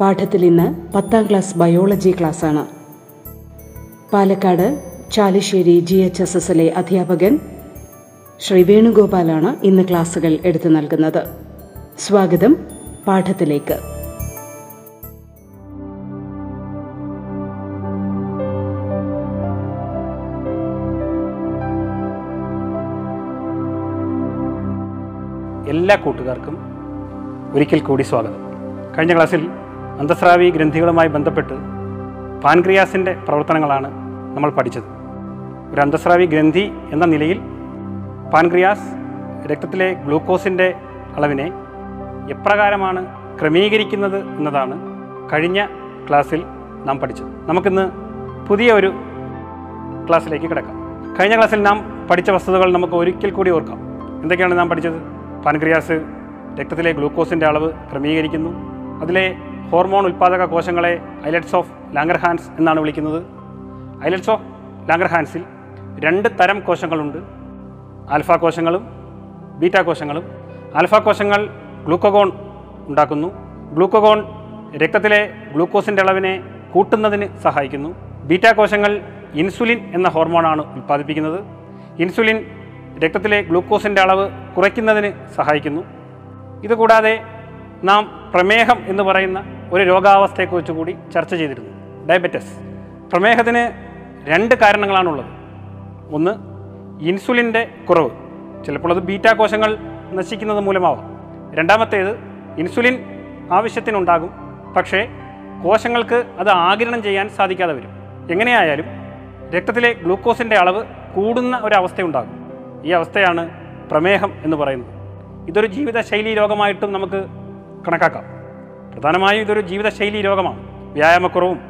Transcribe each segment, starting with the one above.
പാഠത്തിൽ ഇന്ന് പത്താം ക്ലാസ് ബയോളജി ക്ലാസ് ആണ്. Palakkad Chalissery G H S എസിലെ അധ്യാപകൻ ശ്രീ വേണുഗോപാലാണ് ഇന്ന് ക്ലാസുകൾ എടുത്തു നൽകുന്നത്. സ്വാഗതം പാഠത്തിലേക്ക്. എല്ലാ കൂട്ടുകാർക്കും ഒരിക്കൽ കൂടി സ്വാഗതം. കഴിഞ്ഞ ക്ലാസ്സിൽ അന്തസ്രാവി ഗ്രന്ഥികളുമായി ബന്ധപ്പെട്ട് പാൻക്രിയാസിന്റെ പ്രവർത്തനങ്ങളാണ് നമ്മൾ പഠിച്ചത്. ഒരു അന്തസ്രാവി ഗ്രന്ഥി എന്ന നിലയിൽ പാൻക്രിയാസ് രക്തത്തിലെ ഗ്ലൂക്കോസിന്റെ അളവിനെ എപ്രകാരമാണ് ക്രമീകരിക്കുന്നത് എന്നതാണ് കഴിഞ്ഞ ക്ലാസ്സിൽ നാം പഠിച്ചത്. നമുക്കിന്ന് പുതിയ ഒരു ക്ലാസ്സിലേക്ക് കിടക്കാം. കഴിഞ്ഞ ക്ലാസ്സിൽ നാം പഠിച്ച വസ്തുതകൾ നമുക്ക് ഒരിക്കൽ കൂടി ഓർക്കാം. എന്തൊക്കെയാണ് നാം പഠിച്ചത്? പാൻക്രിയാസ് രക്തത്തിലെ ഗ്ലൂക്കോസിന്റെ അളവ് ക്രമീകരിക്കുന്നു. അതിലെ ഹോർമോൺ ഉൽപ്പാദക കോശങ്ങളെ ഐലറ്റ്സ് ഓഫ് ലാംഗർഹാൻസ് എന്നാണ് വിളിക്കുന്നത്. ഐലറ്റ്സ് ഓഫ് ലാംഗർഹാൻസിൽ രണ്ട് തരം കോശങ്ങളുണ്ട്. ആൽഫ കോശങ്ങളും ബീറ്റ കോശങ്ങളും. ആൽഫ കോശങ്ങൾ ഗ്ലൂക്കോഗോൺ ഉണ്ടാക്കുന്നു. ഗ്ലൂക്കോഗോൺ രക്തത്തിലെ ഗ്ലൂക്കോസിന്റെ അളവിനെ കൂട്ടുന്നതിന് സഹായിക്കുന്നു. ബീറ്റ കോശങ്ങൾ ഇൻസുലിൻ എന്ന ഹോർമോണാണ് ഉൽപ്പാദിപ്പിക്കുന്നത്. ഇൻസുലിൻ രക്തത്തിലെ ഗ്ലൂക്കോസിന്റെ അളവ് കുറയ്ക്കുന്നതിന് സഹായിക്കുന്നു. ഇതുകൂടാതെ നാം പ്രമേഹം എന്ന് പറയുന്ന ഒരു രോഗാവസ്ഥയെക്കുറിച്ച് കൂടി ചർച്ച ചെയ്തിരുന്നു. ഡയബറ്റസ് പ്രമേഹത്തിന് രണ്ട് കാരണങ്ങളാണുള്ളത്. ഒന്ന് ഇൻസുലിന്റെ കുറവ്. ചിലപ്പോൾ അത് ബീറ്റാ കോശങ്ങൾ നശിക്കുന്നത് മൂലമാവാം. രണ്ടാമത്തേത് ഇൻസുലിൻ ആവശ്യത്തിനുണ്ടാകും. പക്ഷേ കോശങ്ങൾക്ക് അത് ആഗിരണം ചെയ്യാൻ സാധിക്കാതെ വരും. എങ്ങനെയായാലും രക്തത്തിലെ ഗ്ലൂക്കോസിന്റെ അളവ് കൂടുന്ന ഒരവസ്ഥയുണ്ടാകും. ഈ അവസ്ഥയാണ് പ്രമേഹം എന്ന് പറയുന്നത്. ഇതൊരു ജീവിതശൈലി രോഗമായിട്ടും നമുക്ക് കണക്കാക്കാം. പ്രധാനമായും ഇതൊരു ജീവിതശൈലി രോഗമാണ്. വ്യായാമക്കുറവും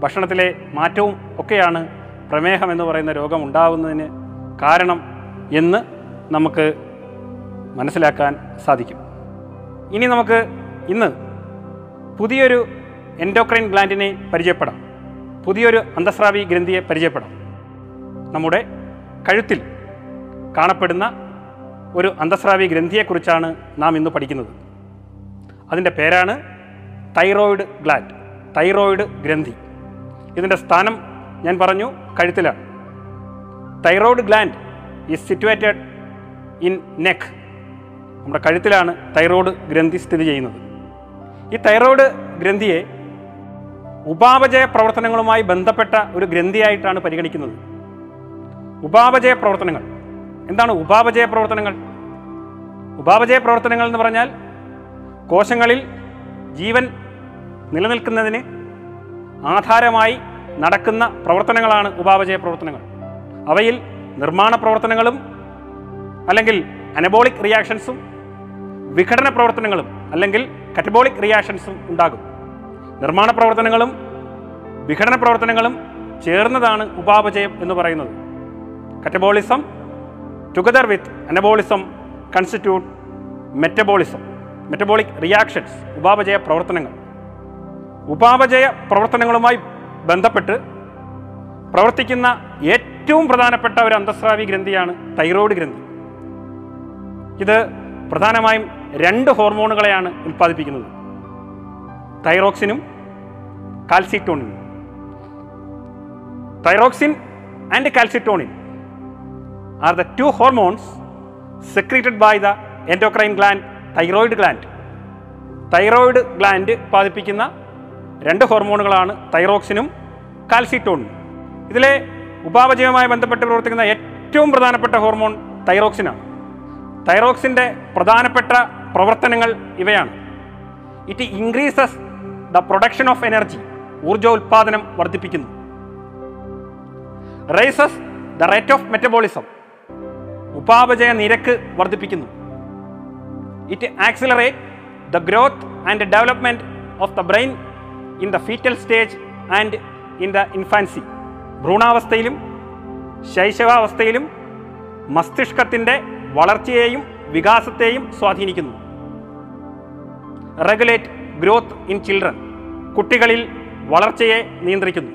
ഭക്ഷണത്തിലെ മാറ്റവും ഒക്കെയാണ് പ്രമേഹം എന്ന് പറയുന്ന രോഗം ഉണ്ടാകുന്നതിന് കാരണം എന്ന് നമുക്ക് മനസ്സിലാക്കാൻ സാധിക്കും. ഇനി നമുക്ക് ഇന്ന് പുതിയൊരു എൻഡോക്രൈൻ ഗ്ലാൻഡിനെ പരിചയപ്പെടാം. പുതിയൊരു അന്തസ്രാവി ഗ്രന്ഥിയെ പരിചയപ്പെടാം. നമ്മുടെ കഴുത്തിൽ കാണപ്പെടുന്ന ഒരു അന്തസ്രാവി ഗ്രന്ഥിയെക്കുറിച്ചാണ് നാം ഇന്ന് പഠിക്കുന്നത്. അതിന്റെ പേരാണ് തൈറോയിഡ് ഗ്ലാൻഡ് തൈറോയിഡ് ഗ്രന്ഥി. ഇതിന്റെ സ്ഥാനം ഞാൻ പറഞ്ഞു കഴുത്തിലാണ്. Thyroid gland is situated in neck നമ്മുടെ കഴുത്തിലാണ് തൈറോയിഡ് ഗ്രന്ഥി സ്ഥിതി ചെയ്യുന്നത്. ഈ തൈറോയിഡ് ഗ്രന്ഥിയെ ഉപാപചയ പ്രവർത്തനങ്ങളുമായി ബന്ധപ്പെട്ട ഒരു ഗ്രന്ഥിയായിട്ടാണ് പരിഗണിക്കുന്നത്. ഉപാപചയ പ്രവർത്തനങ്ങൾ. എന്താണ് ഉപാപചയ പ്രവർത്തനങ്ങൾ? ഉപാപചയ പ്രവർത്തനങ്ങൾ എന്ന് പറഞ്ഞാൽ കോശങ്ങളിൽ ജീവൻ നിലനിൽക്കുന്നതിന് ആധാരമായി നടക്കുന്ന പ്രവർത്തനങ്ങളാണ് ഉപാപചയ പ്രവർത്തനങ്ങൾ. അവയിൽ നിർമ്മാണ പ്രവർത്തനങ്ങളും അല്ലെങ്കിൽ അനബോളിക് റിയാക്ഷൻസും വിഘടന പ്രവർത്തനങ്ങളും അല്ലെങ്കിൽ കറ്റബോളിക് റിയാക്ഷൻസും ഉണ്ടാകും. നിർമ്മാണ പ്രവർത്തനങ്ങളും വിഘടന പ്രവർത്തനങ്ങളും ചേർന്നതാണ് ഉപാപചയം എന്ന് പറയുന്നത്. Catabolism together with anabolism constitute metabolism metabolic reactions ഉപാപചയ പ്രവർത്തനങ്ങൾ. ഉപാപചയ പ്രവർത്തനങ്ങളുമായി ബന്ധപ്പെട്ട് പ്രവർത്തിക്കുന്ന ഏറ്റവും പ്രധാനപ്പെട്ട ഒരു അന്തസ്രാവി ഗ്രന്ഥിയാണ് തൈറോയ്ഡ് ഗ്രന്ഥി. ഇത് പ്രധാനമായും രണ്ട് ഹോർമോണുകളെയാണ് ഉൽപ്പാദിപ്പിക്കുന്നത്. തൈറോക്സിനും കാൽസിറ്റോണിനും thyroxine and calcitonin are the two hormones secreted by the endocrine gland thyroid gland thyroid gland ഉത്പാദിപ്പിക്കുന്ന രണ്ട് ഹോർമോണുകളാണ് തൈറോക്സിനും കാൽസിറ്റോണും ഇതിലെ ഉപാപചയവുമായി ബന്ധപ്പെട്ട് പ്രവർത്തിക്കുന്ന ഏറ്റവും പ്രധാനപ്പെട്ട ഹോർമോൺ തൈറോക്സിനാണ്. തൈറോക്സിന്റെ പ്രധാനപ്പെട്ട പ്രവർത്തനങ്ങൾ ഇവയാണ്. It increases the production of energy ഊർജോൽപാദനം വർദ്ധിപ്പിക്കുന്നു. Rises the rate of metabolism ഉപാപചയ നിരക്ക് വർദ്ധിപ്പിക്കുന്നു. It accelerate the growth and development of the brain in the fetal stage and in the infancy. ഭ്രൂണാവസ്ഥയിലും ശൈശവാവസ്ഥയിലും മസ്തിഷ്കത്തിന്റെ വളർച്ചയെയും വികാസത്തെയും സ്വാധീനിക്കുന്നു. റെഗുലേറ്റ് ഗ്രോത്ത് ഇൻ ചിൽഡ്രൻ കുട്ടികളിൽ വളർച്ചയെ നിയന്ത്രിക്കുന്നു.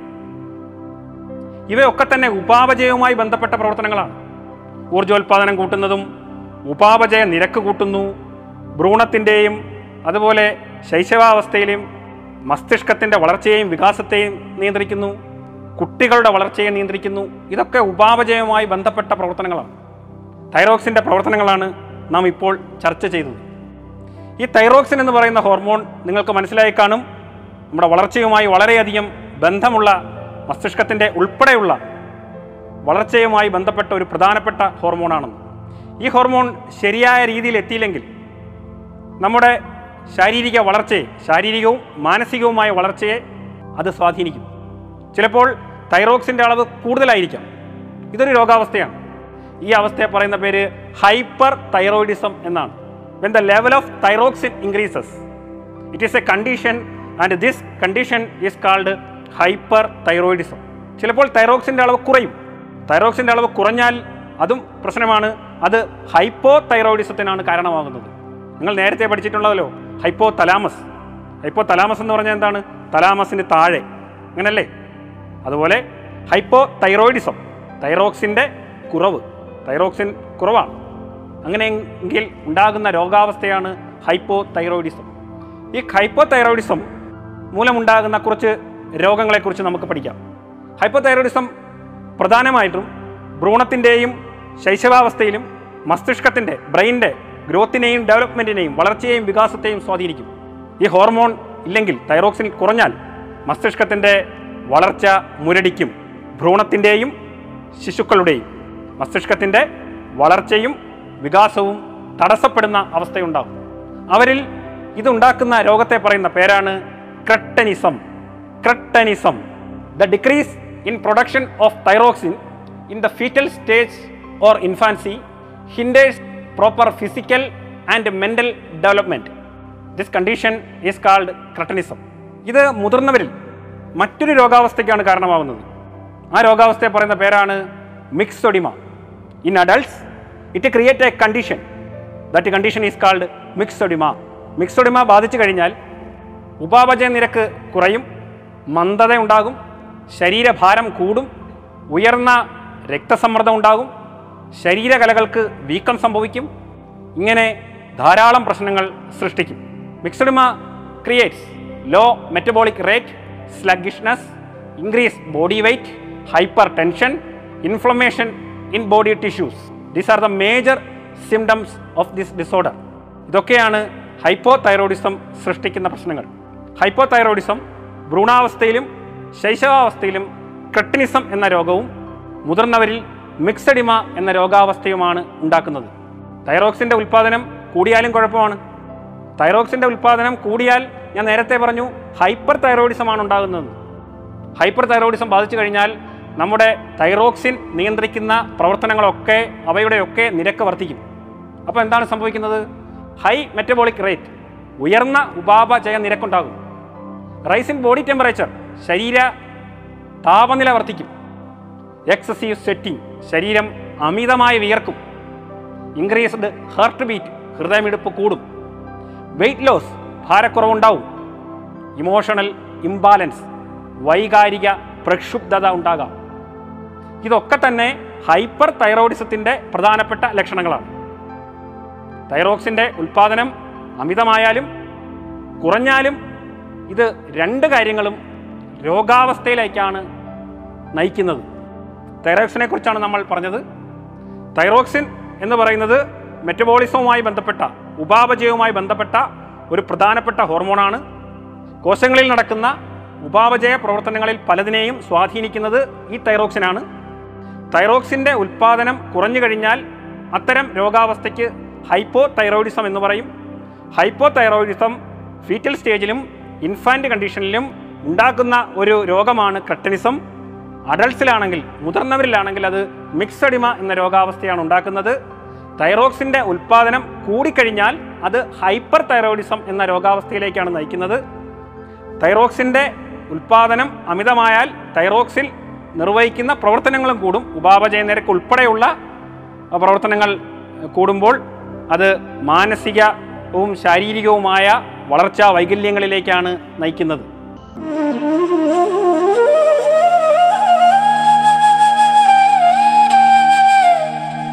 ഇവയൊക്കെ തന്നെ ഉപാപചയവുമായി ബന്ധപ്പെട്ട പ്രവർത്തനങ്ങളാണ്. ഊർജോൽപാദനം കൂട്ടുന്നതും ഉപാപചയ നിരക്ക് കൂട്ടുന്നു ഭ്രൂണത്തിന്റെയും അതുപോലെ ശൈശവാവസ്ഥയിലെയും മസ്തിഷ്കത്തിന്റെ വളർച്ചയെയും വികാസത്തെയും നിയന്ത്രിക്കുന്നു. കുട്ടികളുടെ വളർച്ചയെ നിയന്ത്രിക്കുന്നു. ഇതൊക്കെ ഉപാപചയവുമായി ബന്ധപ്പെട്ട പ്രവർത്തനങ്ങളാണ്. തൈറോക്സിന്റെ പ്രവർത്തനങ്ങളാണ് നാം ഇപ്പോൾ ചർച്ച ചെയ്തത്. ഈ തൈറോക്സിൻ എന്ന് പറയുന്ന ഹോർമോൺ നിങ്ങൾക്ക് മനസ്സിലായി കാണും. നമ്മുടെ വളർച്ചയുമായി വളരെയധികം ബന്ധമുള്ള മസ്തിഷ്കത്തിന്റെ ഉൾപ്പെടെയുള്ള വളർച്ചയുമായി ബന്ധപ്പെട്ട ഒരു പ്രധാനപ്പെട്ട ഹോർമോണാണെന്ന്. ഈ ഹോർമോൺ ശരിയായ രീതിയിൽ എത്തിയില്ലെങ്കിൽ നമ്മുടെ ശാരീരിക വളർച്ചയെ ശാരീരികവും മാനസികവുമായ വളർച്ചയെ അത് സ്വാധീനിക്കും. ചിലപ്പോൾ തൈറോക്സിന്റെ അളവ് കൂടുതലായിരിക്കാം. ഇതൊരു രോഗാവസ്ഥയാണ്. ഈ അവസ്ഥയെ പറയുന്ന പേര് ഹൈപ്പർ തൈറോയിഡിസം എന്നാണ്. When the level of thyroxine increases it is a condition and this condition is called hyperthyroidism ചിലപ്പോൾ തൈറോക്സിന്റെ അളവ് കുറയും. തൈറോക്സിന്റെ അളവ് കുറഞ്ഞാൽ അതും പ്രശ്നമാണ്. അത് ഹൈപ്പോ തൈറോയിഡിസത്തിനാണ് കാരണമാകുന്നത്. നിങ്ങൾ നേരത്തെ പഠിച്ചിട്ടുള്ളതല്ലോ. ഹൈപ്പോ തലാമസ് ഹൈപ്പോ തലാമസ് എന്ന് പറഞ്ഞാൽ എന്താണ്? തലാമസിന് താഴെ. അങ്ങനല്ലേ? അതുപോലെ ഹൈപ്പോ തൈറോയിഡിസം തൈറോക്സിന്റെ കുറവ്. തൈറോക്സിൻ കുറവാണ്. അങ്ങനെയെങ്കിൽ ഉണ്ടാകുന്ന രോഗാവസ്ഥയാണ് ഹൈപ്പോ തൈറോയിഡിസം ഈ ഹൈപ്പോ തൈറോയിഡിസം മൂലമുണ്ടാകുന്ന കുറച്ച് രോഗങ്ങളെക്കുറിച്ച് നമുക്ക് പഠിക്കാം. ഹൈപ്പോ തൈറോയിഡിസം പ്രധാനമായിട്ടും ഭ്രൂണത്തിന്റെയും ശൈശവാവസ്ഥയിലും മസ്തിഷ്കത്തിന്റെ ബ്രെയിനിന്റെ ഗ്രോത്തിനെയും ഡെവലപ്മെന്റിനെയും വളർച്ചയെയും വികാസത്തെയും സ്വാധീനിക്കും. ഈ ഹോർമോൺ ഇല്ലെങ്കിൽ തൈറോക്സിൻ കുറഞ്ഞാൽ മസ്തിഷ്കത്തിന്റെ വളർച്ച മുരടിക്കും ഭ്രൂണത്തിന്റെയും ശിശുക്കളുടെയും മസ്തിഷ്കത്തിന്റെ വളർച്ചയും വികാസവും തടസ്സപ്പെടുന്ന അവസ്ഥയുണ്ടാകും. അവരിൽ ഇതുണ്ടാക്കുന്ന രോഗത്തെ പറയുന്ന പേരാണ് cretinism. Cretinism. The decrease in production of thyroxine in the foetal stage or infancy hinders proper physical and mental development this condition is called cretinism ഇത് മുതിർന്നവരിൽ മറ്റൊരു രോഗാവസ്ഥയ്ക്കാണ് കാരണമാവുന്നത്. ആ രോഗാവസ്ഥയെ പറയുന്ന പേരാണ് myxoedema in adults it create a condition that condition is called myxoedema myxoedema ബാധിച്ചു കഴിഞ്ഞാൽ ഉപാപചയ നിരക്ക് കുറയും മന്ദത ഉണ്ടാകും ശരീരഭാരം കൂടും ഉയർന്ന രക്തസമ്മർദ്ദം ഉണ്ടാകും ശരീരകലകൾക്ക് വീക്കം സംഭവിക്കും. ഇങ്ങനെ ധാരാളം പ്രശ്നങ്ങൾ സൃഷ്ടിക്കും. Myxoedema creates low metabolic rate sluggishness increase body weight hypertension inflammation in body tissues these are the major symptoms of this disorder ഇതൊക്കെയാണ് ഹൈപ്പോ തൈറോയിഡിസം സൃഷ്ടിക്കുന്ന പ്രശ്നങ്ങൾ. ഹൈപ്പോ തൈറോയിഡിസം ഭ്രൂണാവസ്ഥയിലും ശൈശവാവസ്ഥയിലും ക്രട്ടിനിസം എന്ന രോഗവും മുതിർന്നവരിൽ മിക്സഡിമ എന്ന രോഗാവസ്ഥയുമാണ് ഉണ്ടാക്കുന്നത്. തൈറോക്സിന്റെ ഉൽപ്പാദനം കൂടിയാലും കുഴപ്പമാണ്. തൈറോക്സിന്റെ ഉൽപ്പാദനം കൂടിയാൽ ഞാൻ നേരത്തെ പറഞ്ഞു ഹൈപ്പർ തൈറോയിഡിസമാണ് ഉണ്ടാകുന്നത്. ഹൈപ്പർ തൈറോയിഡിസം ബാധിച്ചു കഴിഞ്ഞാൽ നമ്മുടെ തൈറോക്സിൻ നിയന്ത്രിക്കുന്ന പ്രവർത്തനങ്ങളൊക്കെ അവയുടെയൊക്കെ നിരക്ക് വർദ്ധിക്കും. അപ്പോൾ എന്താണ് സംഭവിക്കുന്നത്? ഹൈ മെറ്റബോളിക് റേറ്റ് ഉയർന്ന ഉപാപചയ നിരക്കുണ്ടാകും. റൈസ് ഇൻ ബോഡി ടെമ്പറേച്ചർ ശരീര താപനില വർദ്ധിക്കും. എക്സസീവ് സെറ്റിംഗ് ശരീരം അമിതമായി വിയർക്കും. ഇൻക്രീസ്ഡ് ഹാർട്ട് ബീറ്റ് ഹൃദയമിടിപ്പ് കൂടും. വെയിറ്റ് ലോസ് ഭാരക്കുറവുണ്ടാവും. ഇമോഷണൽ ഇംബാലൻസ് വൈകാരിക പ്രക്ഷുബ്ധത ഉണ്ടാകാം. ഇതൊക്കെ തന്നെ ഹൈപ്പർ തൈറോയിഡിസത്തിന്റെ പ്രധാനപ്പെട്ട ലക്ഷണങ്ങളാണ്. തൈറോക്സിന്റെ ഉൽപ്പാദനം അമിതമായാലും കുറഞ്ഞാലും ഇത് രണ്ട് കാര്യങ്ങളും രോഗാവസ്ഥയിലേക്കാണ് നയിക്കുന്നത്. തൈറോക്സിനെ കുറിച്ചാണ് നമ്മൾ പറഞ്ഞത്. തൈറോക്സിൻ എന്ന് പറയുന്നത് മെറ്റബോളിസവുമായി ബന്ധപ്പെട്ട ഉപാപചയവുമായി ബന്ധപ്പെട്ട ഒരു പ്രധാനപ്പെട്ട ഹോർമോണാണ്. കോശങ്ങളിൽ നടക്കുന്ന ഉപാപചയ പ്രവർത്തനങ്ങളിൽ പലതിനെയും സ്വാധീനിക്കുന്നത് ഈ തൈറോക്സിനാണ്. തൈറോക്സിന്റെ ഉൽപ്പാദനം കുറഞ്ഞു കഴിഞ്ഞാൽ അത്തരം രോഗാവസ്ഥയ്ക്ക് ഹൈപ്പോ തൈറോയിഡിസം എന്ന് പറയും. ഹൈപ്പോ തൈറോയിഡിസം ഫീറ്റൽ സ്റ്റേജിലും ഇൻഫാന്റ് കണ്ടീഷനിലും ഉണ്ടാക്കുന്ന ഒരു രോഗമാണ് ക്രട്ടനിസം അഡൾട്ട്സിലാണെങ്കിൽ മുതിർന്നവരിലാണെങ്കിൽ അത് മിക്സഡിമ എന്ന രോഗാവസ്ഥയാണ് ഉണ്ടാക്കുന്നത്. തൈറോക്സിന്റെ ഉൽപ്പാദനം കൂടിക്കഴിഞ്ഞാൽ അത് ഹൈപ്പർ തൈറോയിഡിസം എന്ന രോഗാവസ്ഥയിലേക്കാണ് നയിക്കുന്നത്. തൈറോക്സിന്റെ ഉൽപ്പാദനം അമിതമായാൽ തൈറോക്സിൽ നിർവഹിക്കുന്ന പ്രവർത്തനങ്ങളും കൂടും. ഉപാപചയ നിരക്ക് ഉൾപ്പെടെയുള്ള പ്രവർത്തനങ്ങൾ കൂടുമ്പോൾ അത് മാനസികവും ശാരീരികവുമായ വളർച്ചാ വൈകല്യങ്ങളിലേക്കാണ് നയിക്കുന്നത്.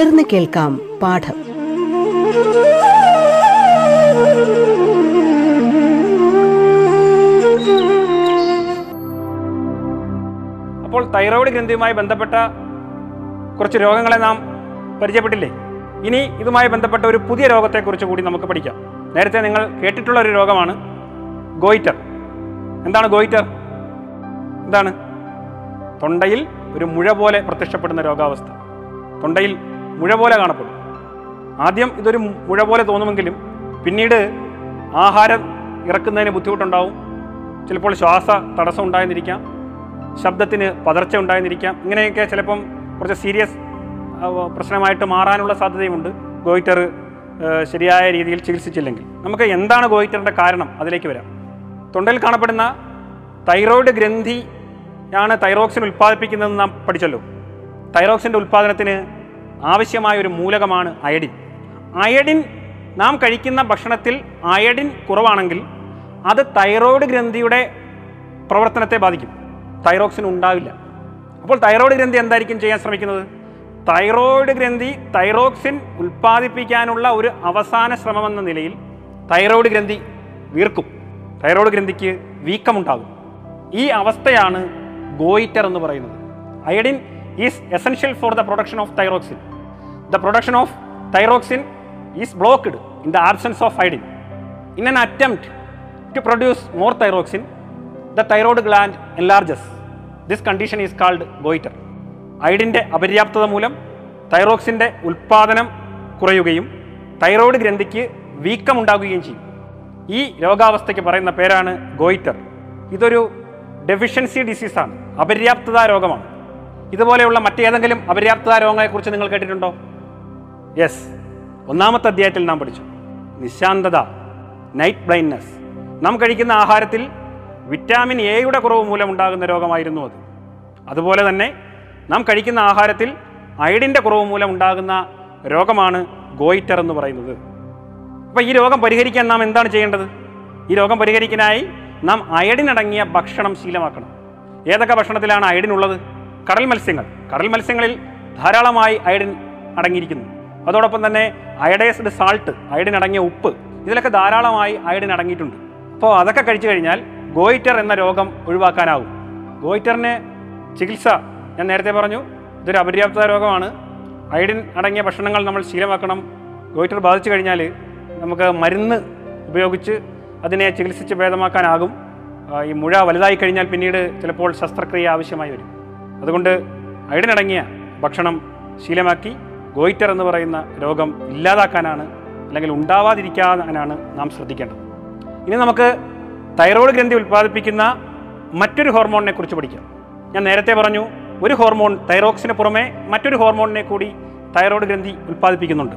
തുടർന്ന് കേൾക്കാം പാഠം. അപ്പോൾ തൈറോയിഡ് ഗ്രന്ഥിയുമായി ബന്ധപ്പെട്ട കുറച്ച് രോഗങ്ങളെ നാം പരിചയപ്പെട്ടില്ലേ? ഇനി ഇതുമായി ബന്ധപ്പെട്ട ഒരു പുതിയ രോഗത്തെക്കുറിച്ച് കൂടി നമുക്ക് പഠിക്കാം. നേരത്തെ നിങ്ങൾ കേട്ടിട്ടുള്ള ഒരു രോഗമാണ് ഗോയിറ്റർ. എന്താണ് ഗോയിറ്റർ? എന്താണ്? തൊണ്ടയിൽ ഒരു മുഴ പോലെ പ്രത്യക്ഷപ്പെടുന്ന രോഗാവസ്ഥ. തൊണ്ടയിൽ മുഴ പോലെ കാണപ്പെടും. ആദ്യം ഇതൊരു മുഴ പോലെ തോന്നുമെങ്കിലും പിന്നീട് ആഹാരം ഇറക്കുന്നതിന് ബുദ്ധിമുട്ടുണ്ടാവും. ചിലപ്പോൾ ശ്വാസ തടസ്സം ഉണ്ടായെന്നിരിക്കാം. ശബ്ദത്തിന് പതർച്ച ഉണ്ടായെന്നിരിക്കാം. ഇങ്ങനെയൊക്കെ ചിലപ്പം കുറച്ച് സീരിയസ് പ്രശ്നമായിട്ട് മാറാനുള്ള സാധ്യതയുമുണ്ട്. ഗോയിറ്റർ ശരിയായ രീതിയിൽ ചികിത്സിച്ചില്ലെങ്കിൽ. നമുക്ക് എന്താണ് ഗോയിറ്ററിന്റെ കാരണം? അതിലേക്ക് വരാം. തൊണ്ടയിൽ കാണപ്പെടുന്ന തൈറോയ്ഡ് ഗ്രന്ഥിയാണ് തൈറോക്സിൻ ഉൽപ്പാദിപ്പിക്കുന്നതെന്ന് നാം പഠിച്ചല്ലോ. തൈറോക്സിന്റെ ഉൽപ്പാദനത്തിന് ആവശ്യമായ ഒരു മൂലകമാണ് അയഡിൻ. അയഡിൻ നാം കഴിക്കുന്ന ഭക്ഷണത്തിൽ അയഡിൻ കുറവാണെങ്കിൽ അത് തൈറോയ്ഡ് ഗ്രന്ഥിയുടെ പ്രവർത്തനത്തെ ബാധിക്കും. തൈറോക്സിൻ ഉണ്ടാവില്ല. അപ്പോൾ തൈറോയ്ഡ് ഗ്രന്ഥി എന്തായിരിക്കും ചെയ്യാൻ ശ്രമിക്കുന്നത്? തൈറോയ്ഡ് ഗ്രന്ഥി തൈറോക്സിൻ ഉൽപ്പാദിപ്പിക്കാനുള്ള ഒരു അവസാന ശ്രമമെന്ന നിലയിൽ തൈറോയ്ഡ് ഗ്രന്ഥി വീർക്കും. തൈറോയ്ഡ് ഗ്രന്ഥിക്ക് വീക്കമുണ്ടാകും. ഈ അവസ്ഥയാണ് ഗോയിറ്റർ എന്ന് പറയുന്നത്. Iodine is essential for the production of thyroxine the production of thyroxine is blocked in the absence of iodine in an attempt to produce more thyroxine, the thyroid gland enlarges. This condition is called goiter. അയഡിന്റെ അപര്യാപ്തത മൂലം തൈറോക്സിന്റെ ഉൽപ്പാദനം കുറയുകയും thyroid ഗ്രന്ഥിക്ക് വീക്കമുണ്ടാകുകയും ചെയ്യും. ഈ രോഗാവസ്ഥയ്ക്ക് പറയുന്ന പേരാണ് goitre. ഇതൊരു ഡെഫിഷ്യൻസി ഡിസീസാണ്. അപര്യാപ്തത രോഗമാണ്. ഇതുപോലെയുള്ള മറ്റേതെങ്കിലും അപര്യാപ്തത രോഗങ്ങളെക്കുറിച്ച് നിങ്ങൾ കേട്ടിട്ടുണ്ടോ? യെസ് ഒന്നാമത്തെ അധ്യായത്തിൽ നാം പഠിച്ചു. നിശാന്തത നൈറ്റ് ബ്ലൈൻഡ്നെസ് നാം കഴിക്കുന്ന ആഹാരത്തിൽ വിറ്റാമിൻ എയുടെ കുറവ് മൂലമുണ്ടാകുന്ന രോഗമായിരുന്നു അത്. അതുപോലെ തന്നെ നാം കഴിക്കുന്ന ആഹാരത്തിൽ അയഡിന്റെ കുറവ് മൂലമുണ്ടാകുന്ന രോഗമാണ് ഗോയിറ്റർ എന്ന് പറയുന്നത്. അപ്പോൾ ഈ രോഗം പരിഹരിക്കാൻ നാം എന്താണ് ചെയ്യേണ്ടത്? ഈ രോഗം പരിഹരിക്കാനായി നാം അയഡിനടങ്ങിയ ഭക്ഷണം ശീലമാക്കണം. ഏതൊക്കെ ഭക്ഷണത്തിലാണ് അയഡിൻ ഉള്ളത്? കടൽ മത്സ്യങ്ങൾ. കടൽ മത്സ്യങ്ങളിൽ ധാരാളമായി അയഡിൻ അടങ്ങിയിരിക്കുന്നു. അതോടൊപ്പം തന്നെ അയഡൈസ്ഡ് സാൾട്ട് അയഡിൻ അടങ്ങിയ ഉപ്പ് ഇതിലൊക്കെ ധാരാളമായി അയഡിൻ അടങ്ങിയിട്ടുണ്ട്. അപ്പോൾ അതൊക്കെ കഴിച്ചു കഴിഞ്ഞാൽ ഗോയിറ്റർ എന്ന രോഗം ഒഴിവാക്കാനാവും. ഗോയിറ്ററിന് ചികിത്സ ഞാൻ നേരത്തെ പറഞ്ഞു ഇതൊരു അപര്യാപ്ത രോഗമാണ്. അയഡിൻ അടങ്ങിയ ഭക്ഷണങ്ങൾ നമ്മൾ ശീലമാക്കണം. ഗോയിറ്റർ ബാധിച്ചു കഴിഞ്ഞാൽ നമുക്ക് മരുന്ന് ഉപയോഗിച്ച് അതിനെ ചികിത്സിച്ച് ഭേദമാക്കാനാകും. ഈ മുഴ വലുതായി കഴിഞ്ഞാൽ പിന്നീട് ചിലപ്പോൾ ശസ്ത്രക്രിയ ആവശ്യമായി വരും. അതുകൊണ്ട് അയഡിനടങ്ങിയ ഭക്ഷണം ശീലമാക്കി ഗോയിറ്റർ എന്ന് പറയുന്ന രോഗം ഇല്ലാതാക്കാനാണ് അല്ലെങ്കിൽ ഉണ്ടാവാതിരിക്കാനാണ് നാം ശ്രദ്ധിക്കേണ്ടത്. ഇനി നമുക്ക് തൈറോയ്ഡ് ഗ്രന്ഥി ഉൽപ്പാദിപ്പിക്കുന്ന മറ്റൊരു ഹോർമോണിനെ കുറിച്ച് പഠിക്കാം. ഞാൻ നേരത്തെ പറഞ്ഞു ഒരു ഹോർമോൺ തൈറോക്സിന് പുറമെ മറ്റൊരു ഹോർമോണിനെ കൂടി തൈറോയ്ഡ് ഗ്രന്ഥി ഉൽപ്പാദിപ്പിക്കുന്നുണ്ട്.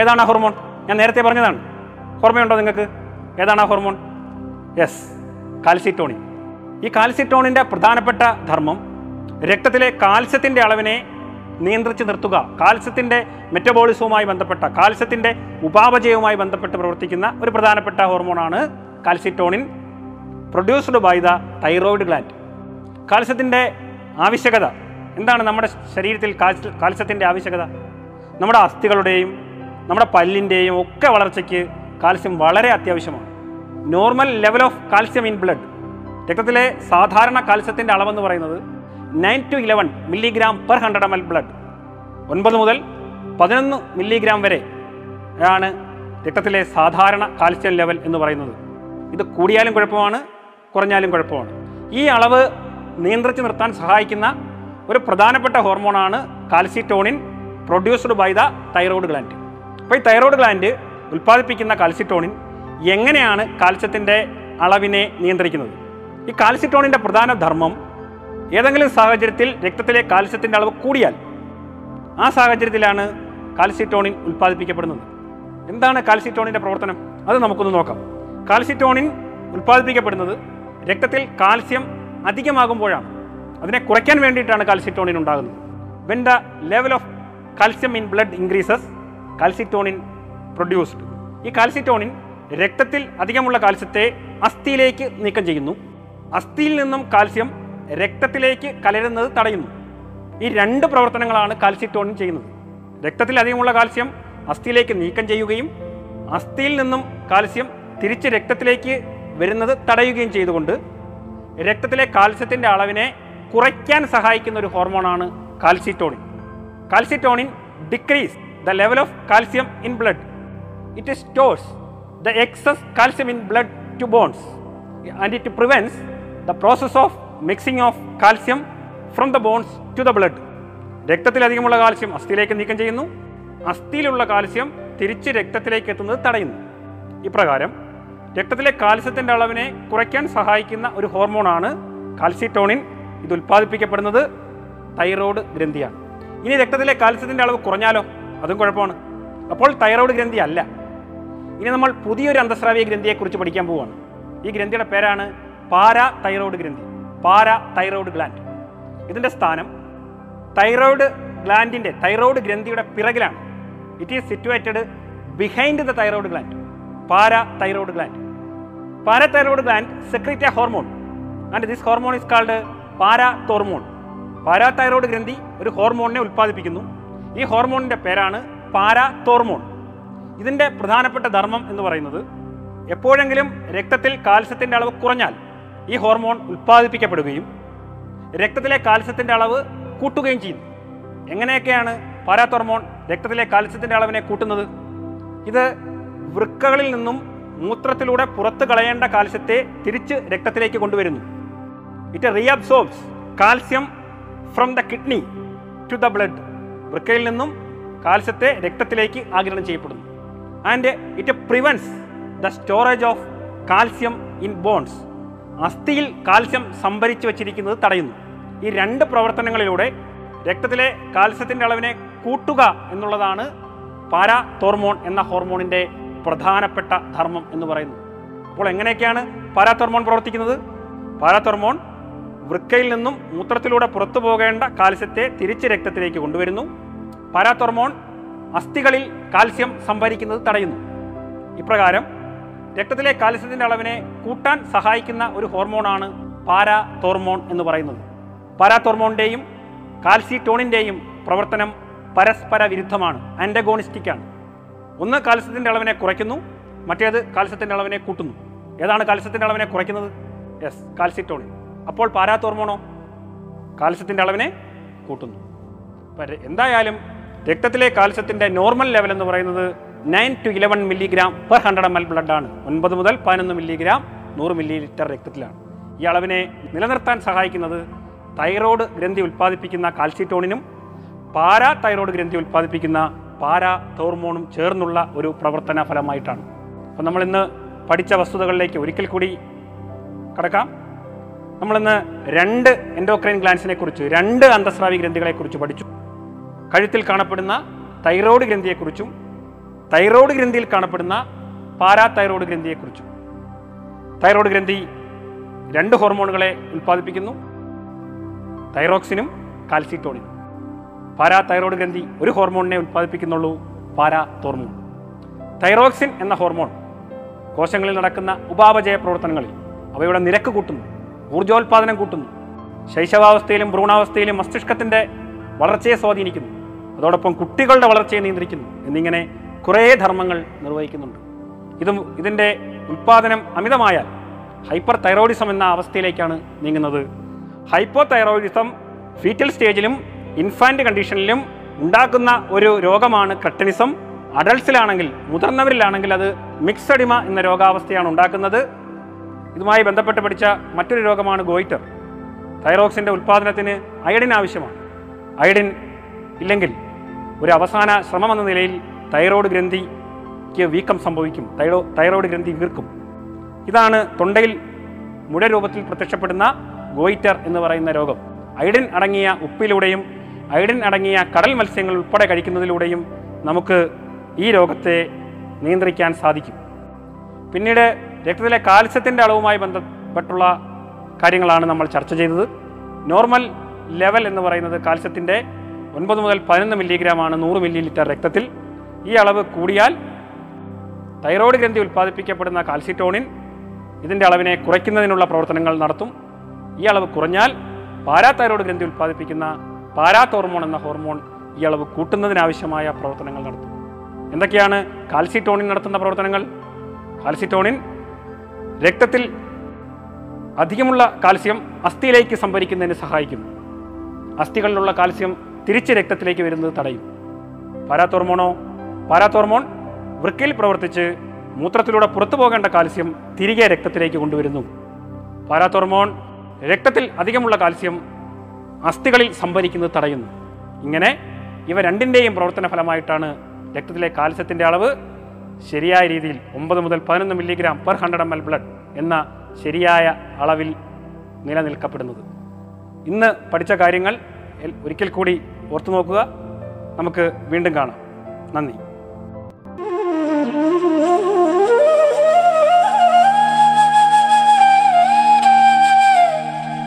ഏതാണ് ആ ഹോർമോൺ? ഞാൻ നേരത്തെ പറഞ്ഞതാണ്. ഓർമ്മയുണ്ടോ നിങ്ങൾക്ക്? ഏതാണ് ആ ഹോർമോൺ? Yes calcitonin. ഈ കാൽസിറ്റോണിന്റെ പ്രധാനപ്പെട്ട ധർമ്മം രക്തത്തിലെ കാൽസ്യത്തിന്റെ അളവിനെ നിയന്ത്രിച്ച് നിർത്തുക. കാൽസ്യത്തിന്റെ മെറ്റബോളിസവുമായി ബന്ധപ്പെട്ട കാൽസ്യത്തിന്റെ ഉപാപചയവുമായി ബന്ധപ്പെട്ട് പ്രവർത്തിക്കുന്ന ഒരു പ്രധാനപ്പെട്ട ഹോർമോണാണ് calcitonin produced by the thyroid gland കാൽസ്യത്തിന്റെ ആവശ്യകത. എന്താണ് നമ്മുടെ ശരീരത്തിൽ കാൽസ്യ കാൽസ്യത്തിന്റെ ആവശ്യകത? നമ്മുടെ അസ്ഥികളുടെയും നമ്മുടെ പല്ലിന്റെയും ഒക്കെ വളർച്ചയ്ക്ക് കാൽസ്യം വളരെ അത്യാവശ്യമാണ്. Normal level of calcium in blood രക്തത്തിലെ സാധാരണ കാൽസ്യത്തിന്റെ അളവെന്ന് പറയുന്നത് nine to eleven milligram per hundred M L blood ഒൻപത് മുതൽ പതിനൊന്ന് മില്ലിഗ്രാം വരെ ആണ് രക്തത്തിലെ സാധാരണ കാൽസ്യം ലെവൽ എന്ന് പറയുന്നത്. ഇത് കൂടിയാലും കുഴപ്പമാണ് കുറഞ്ഞാലും കുഴപ്പമാണ്. ഈ അളവ് നിയന്ത്രിച്ച് നിർത്താൻ സഹായിക്കുന്ന ഒരു പ്രധാനപ്പെട്ട ഹോർമോണാണ് calcitonin produced by the thyroid gland അപ്പോൾ ഈ തൈറോയ്ഡ് ഗ്ലാൻഡ് ഉൽപ്പാദിപ്പിക്കുന്ന കാൽസിറ്റോണിൻ എങ്ങനെയാണ് കാൽസ്യത്തിന്റെ അളവിനെ നിയന്ത്രിക്കുന്നത്? ഈ കാൽസിറ്റോണിന്റെ പ്രധാന ധർമ്മം ഏതെങ്കിലും സാഹചര്യത്തിൽ രക്തത്തിലെ കാൽസ്യത്തിന്റെ അളവ് കൂടിയാൽ ആ സാഹചര്യത്തിലാണ് കാൽസിറ്റോണിൻ ഉൽപ്പാദിപ്പിക്കപ്പെടുന്നത്. എന്താണ് കാൽസിറ്റോണിന്റെ പ്രവർത്തനം? അത് നമുക്കൊന്ന് നോക്കാം. കാൽസിറ്റോണിൻ ഉൽപ്പാദിപ്പിക്കപ്പെടുന്നത് രക്തത്തിൽ കാൽസ്യം അധികമാകുമ്പോഴാണ്. അതിനെ കുറയ്ക്കാൻ വേണ്ടിയിട്ടാണ് കാൽസിറ്റോണിൻ ഉണ്ടാകുന്നത്. When the level of calcium in blood increases calcitonin produced ഈ കാൽസിറ്റോണിൻ രക്തത്തിൽ അധികമുള്ള കാൽസ്യത്തെ അസ്ഥിയിലേക്ക് നീക്കം ചെയ്യുന്നു. അസ്ഥിയിൽ നിന്നും കാൽസ്യം രക്തത്തിലേക്ക് കലരുന്നത് തടയുന്നു. ഈ രണ്ട് പ്രവർത്തനങ്ങളാണ് കാൽസിറ്റോണിൻ ചെയ്യുന്നത്. രക്തത്തിൽ അധികമുള്ള കാൽസ്യം അസ്ഥിയിലേക്ക് നീക്കം ചെയ്യുകയും അസ്ഥിയിൽ നിന്നും കാൽസ്യം തിരിച്ച് രക്തത്തിലേക്ക് വരുന്നത് തടയുകയും ചെയ്തുകൊണ്ട് രക്തത്തിലെ കാൽസ്യത്തിന്റെ അളവിനെ കുറയ്ക്കാൻ സഹായിക്കുന്ന ഒരു ഹോർമോണാണ് calcitonin calcitonin decrease the level of calcium in blood it stores the excess calcium in blood to bones and it prevents the process of mixing of calcium from the bones to the blood രക്തത്തിലധികമുള്ള calcium അസ്ഥിയിലേക്ക് നീക്കം ചെയ്യുന്നു. അസ്ഥിയിലുള്ള calcium തിരിച്ച് രക്തത്തിലേക്ക് എത്തുന്നത് തടയുന്നു. ഇപ്രകാരം രക്തത്തിലെ കാൽസ്യത്തിന്റെ അളവിനെ കുറയ്ക്കാൻ സഹായിക്കുന്ന ഒരു ഹോർമോണാണ് കാൽസിറ്റോണിൻ. ഇത് ഉൽപ്പാദിപ്പിക്കപ്പെടുന്നത് തൈറോയ്ഡ് ഗ്രന്ഥിയാണ്. ഇനി രക്തത്തിലെ കാൽസ്യത്തിന്റെ അളവ് കുറഞ്ഞാലോ? അതും കുഴപ്പമാണ്. അപ്പോൾ തൈറോയ്ഡ് ഗ്രന്ഥി അല്ല. ഇനി നമ്മൾ പുതിയൊരു അന്തസ്രാവീയ ഗ്രന്ഥിയെക്കുറിച്ച് പഠിക്കാൻ പോവുകയാണ് ഈ ഗ്രന്ഥിയുടെ പേരാണ് പാരാ തൈറോയ്ഡ് ഗ്രന്ഥി. Parathyroid gland. ഇതിന്റെ സ്ഥാനം തൈറോയ്ഡ് ഗ്ലാൻഡിന്റെ തൈറോയ്ഡ് ഗ്രന്ഥിയുടെ പിറകിലാണ്. It is situated behind the thyroid gland parathyroid gland. Parathyroid gland secrete a hormone and this hormone is called parathormone parathyroid ഗ്രന്ഥി ഒരു ഹോർമോണിനെ ഉൽപ്പാദിപ്പിക്കുന്നു. ഈ ഹോർമോണിന്റെ പേരാണ് പാരാ തോർമോൺ ഇതിന്റെ പ്രധാനപ്പെട്ട ധർമ്മം എന്ന് പറയുന്നത് എപ്പോഴെങ്കിലും രക്തത്തിൽ കാൽസ്യത്തിന്റെ അളവ് കുറഞ്ഞാൽ ഈ ഹോർമോൺ ഉൽപ്പാദിപ്പിക്കപ്പെടുകയും രക്തത്തിലെ കാൽസ്യത്തിന്റെ അളവ് കൂട്ടുകയും ചെയ്യുന്നു. എങ്ങനെയൊക്കെയാണ് പാരാത്തോർമോൺ രക്തത്തിലെ കാൽസ്യത്തിന്റെ അളവിനെ കൂട്ടുന്നത്? ഇത് വൃക്കകളിൽ നിന്നും മൂത്രത്തിലൂടെ പുറത്തു കളയേണ്ട കാൽസ്യത്തെ തിരിച്ച് രക്തത്തിലേക്ക് കൊണ്ടുവരുന്നു. It reabsorbs calcium from the kidney to the blood വൃക്കയിൽ നിന്നും കാൽസ്യത്തെ രക്തത്തിലേക്ക് ആഗിരണം ചെയ്യപ്പെടുന്നു. And it prevents the storage of calcium in bones അസ്ഥിയിൽ calcium സംഭരിച്ചു വച്ചിരിക്കുന്നത് തടയുന്നു. ഈ രണ്ട് പ്രവർത്തനങ്ങളിലൂടെ രക്തത്തിലെ കാൽസ്യത്തിന്റെ അളവിനെ കൂട്ടുക എന്നുള്ളതാണ് പാരാ തോർമോൺ എന്ന ഹോർമോണിന്റെ പ്രധാനപ്പെട്ട ധർമ്മം എന്ന് പറയുന്നത്. അപ്പോൾ എങ്ങനെയൊക്കെയാണ് പാരാതോർമോൺ പ്രവർത്തിക്കുന്നത്? പാരാതോർമോൺ വൃക്കയിൽ നിന്നും മൂത്രത്തിലൂടെ പുറത്തു പോകേണ്ട കാൽസ്യത്തെ തിരിച്ച് രക്തത്തിലേക്ക് കൊണ്ടുവരുന്നു. പാരാതോർമോൺ അസ്ഥികളിൽ കാൽസ്യം സംഭരിക്കുന്നത് തടയുന്നു. ഇപ്രകാരം രക്തത്തിലെ കാൽസ്യത്തിന്റെ അളവിനെ കൂട്ടാൻ സഹായിക്കുന്ന ഒരു ഹോർമോണാണ് പാരാതോർമോൺ എന്ന് പറയുന്നത്. പാരാതോർമോണിന്റെയും കാൽസിറ്റോണിന്റെയും പ്രവർത്തനം പരസ്പര വിരുദ്ധമാണ് ആന്റഗോണിസ്റ്റിക്കാണ് ഒന്ന് കാൽസ്യത്തിന്റെ അളവിനെ കുറയ്ക്കുന്നു മറ്റേത് കാൽസ്യത്തിന്റെ അളവിനെ കൂട്ടുന്നു. ഏതാണ് കാൽസ്യത്തിന്റെ അളവിനെ കുറയ്ക്കുന്നത്? യെസ് കാൽസിറ്റോണിൻ അപ്പോൾ പാരാതോർമോണോ? കാൽസ്യത്തിന്റെ അളവിനെ കൂട്ടുന്നു. എന്തായാലും രക്തത്തിലെ കാൽസ്യത്തിന്റെ നോർമൽ ലെവൽ എന്ന് പറയുന്നത് nine to eleven milligram per hundred M L ബ്ലഡാണ് ഒൻപത് മുതൽ പതിനൊന്ന് മില്ലിഗ്രാം നൂറ് മില്ലി ലിറ്റർ രക്തത്തിലാണ്. ഈ അളവിനെ നിലനിർത്താൻ സഹായിക്കുന്നത് തൈറോയ്ഡ് ഗ്രന്ഥി ഉൽപ്പാദിപ്പിക്കുന്ന കാൽസിറ്റോണിനും പാരാ തൈറോയ്ഡ് ഗ്രന്ഥി ഉൽപ്പാദിപ്പിക്കുന്ന പാരാ തോർമോണും ചേർന്നുള്ള ഒരു പ്രവർത്തന ഫലമായിട്ടാണ്. അപ്പം നമ്മളിന്ന് പഠിച്ച വസ്തുതകളിലേക്ക് ഒരിക്കൽ കൂടി കടക്കാം. നമ്മളിന്ന് രണ്ട് എൻഡോക്രൈൻ ഗ്ലാൻസിനെ കുറിച്ച് രണ്ട് അന്തസ്രാവി ഗ്രന്ഥികളെക്കുറിച്ച് പഠിച്ചു. കഴുത്തിൽ കാണപ്പെടുന്ന തൈറോയ്ഡ് ഗ്രന്ഥിയെക്കുറിച്ചും തൈറോയ്ഡ് ഗ്രന്ഥിയിൽ കാണപ്പെടുന്ന പാരാ തൈറോയ്ഡ് ഗ്രന്ഥിയെക്കുറിച്ചും തൈറോയ്ഡ് ഗ്രന്ഥി രണ്ട് ഹോർമോണുകളെ ഉൽപ്പാദിപ്പിക്കുന്നു. തൈറോക്സിനും കാൽസിറ്റോണിനും പാരാ തൈറോയ്ഡ് ഗ്രന്ഥി ഒരു ഹോർമോണിനെ ഉൽപ്പാദിപ്പിക്കുന്നുള്ളൂ പാരാ തോർമോൺ. തൈറോക്സിൻ എന്ന ഹോർമോൺ കോശങ്ങളിൽ നടക്കുന്ന ഉപാപചയ പ്രവർത്തനങ്ങളിൽ അവയുടെ നിരക്ക് കൂട്ടുന്നു ഊർജോൽപാദനം കൂട്ടുന്നു ശൈശവാവസ്ഥയിലും ഭ്രൂണാവസ്ഥയിലും മസ്തിഷ്കത്തിന്റെ വളർച്ചയെ സ്വാധീനിക്കുന്നു. അതോടൊപ്പം കുട്ടികളുടെ വളർച്ചയെ നിയന്ത്രിക്കുന്നു എന്നിങ്ങനെ കുറേ ധർമ്മങ്ങൾ നിർവഹിക്കുന്നുണ്ട്. ഇതും ഇതിന്റെ ഉൽപ്പാദനം അമിതമായാൽ ഹൈപ്പർ തൈറോയിഡിസം എന്ന അവസ്ഥയിലേക്കാണ് നീങ്ങുന്നത്. ഹൈപ്പോ തൈറോയിഡിസം ഫീറ്റൽ സ്റ്റേജിലും ഇൻഫാന്റ് കണ്ടീഷനിലും ഉണ്ടാക്കുന്ന ഒരു രോഗമാണ് ക്രട്ടനിസം അഡൾട്ട്സിലാണെങ്കിൽ മുതിർന്നവരിലാണെങ്കിൽ അത് മിക്സഡിമ എന്ന രോഗാവസ്ഥയാണ് ഉണ്ടാക്കുന്നത്. ഇതുമായി ബന്ധപ്പെട്ട് പഠിച്ച മറ്റൊരു രോഗമാണ് ഗോയിറ്റർ. തൈറോക്സിന്റെ ഉൽപ്പാദനത്തിന് അയഡിൻ ആവശ്യമാണ്. അയഡിൻ ഇല്ലെങ്കിൽ ഒരു അവസാന ശ്രമമെന്ന നിലയിൽ തൈറോയ്ഡ് ഗ്രന്ഥിക്ക് വീക്കം സംഭവിക്കും. തൈറോ തൈറോയ്ഡ് ഗ്രന്ഥി വീർക്കും. ഇതാണ് തൊണ്ടയിൽ മുഴ രൂപത്തിൽ പ്രത്യക്ഷപ്പെടുന്ന ഗോയിറ്റർ എന്ന് പറയുന്ന രോഗം. അയഡിൻ അടങ്ങിയ ഉപ്പിലൂടെയും അയഡിൻ അടങ്ങിയ കടൽ മത്സ്യങ്ങൾ ഉൾപ്പെടെ കഴിക്കുന്നതിലൂടെയും നമുക്ക് ഈ രോഗത്തെ നിയന്ത്രിക്കാൻ സാധിക്കും. പിന്നീട് രക്തത്തിലെ കാൽസ്യത്തിന്റെ അളവുമായി ബന്ധപ്പെട്ടുള്ള കാര്യങ്ങളാണ് നമ്മൾ ചർച്ച ചെയ്തത്. നോർമൽ ലെവൽ എന്ന് പറയുന്നത് കാൽസ്യത്തിന്റെ ഒൻപത് മുതൽ പതിനൊന്ന് മില്ലിഗ്രാമാണ് നൂറ് മില്ലി ലിറ്റർ രക്തത്തിൽ. ഈ അളവ് കൂടിയാൽ തൈറോയ്ഡ് ഗ്രന്ഥി ഉൽപ്പാദിപ്പിക്കപ്പെടുന്ന കാൽസിറ്റോണിൻ ഇതിന്റെ അളവിനെ കുറയ്ക്കുന്നതിനുള്ള പ്രവർത്തനങ്ങൾ നടത്തും. ഈ അളവ് കുറഞ്ഞാൽ പാരാതൈറോയ്ഡ് ഗ്രന്ഥി ഉൽപ്പാദിപ്പിക്കുന്ന പാരാത്ത് ഹോർമോൺ എന്ന ഹോർമോൺ ഈ അളവ് കൂട്ടുന്നതിനാവശ്യമായ പ്രവർത്തനങ്ങൾ നടത്തും. എന്തൊക്കെയാണ് കാൽസിറ്റോണിൻ നടത്തുന്ന പ്രവർത്തനങ്ങൾ? കാൽസിറ്റോണിൻ രക്തത്തിൽ അധികമുള്ള കാൽസ്യം അസ്ഥിയിലേക്ക് സംഭരിക്കുന്നതിന് സഹായിക്കുന്നു അസ്ഥികളിലുള്ള കാൽസ്യം തിരിച്ച് രക്തത്തിലേക്ക് വരുന്നത് തടയും. പാരാത്തോർമോണോ പാരാത്തോർമോൺ വൃക്കയിൽ പ്രവർത്തിച്ച് മൂത്രത്തിലൂടെ പുറത്തു പോകേണ്ട കാൽസ്യം തിരികെ രക്തത്തിലേക്ക് കൊണ്ടുവരുന്നു. പാരാത്തോർമോൺ രക്തത്തിൽ അധികമുള്ള കാൽസ്യം അസ്ഥികളിൽ സംഭരിക്കുന്നത് തടയുന്നു. ഇങ്ങനെ ഇവ രണ്ടിന്റെയും പ്രവർത്തന ഫലമായിട്ടാണ് രക്തത്തിലെ കാൽസ്യത്തിന്റെ അളവ് ശരിയായ രീതിയിൽ ഒമ്പത് മുതൽ പതിനൊന്ന് milligram per hundred M L blood എന്ന ശരിയായ അളവിൽ നിലനിൽക്കപ്പെടുന്നത്. ഇന്ന് പഠിച്ച കാര്യങ്ങൾ ഒരിക്കൽ കൂടി ഓർത്തു നോക്കുക നമുക്ക് വീണ്ടും കാണാം. നന്ദി.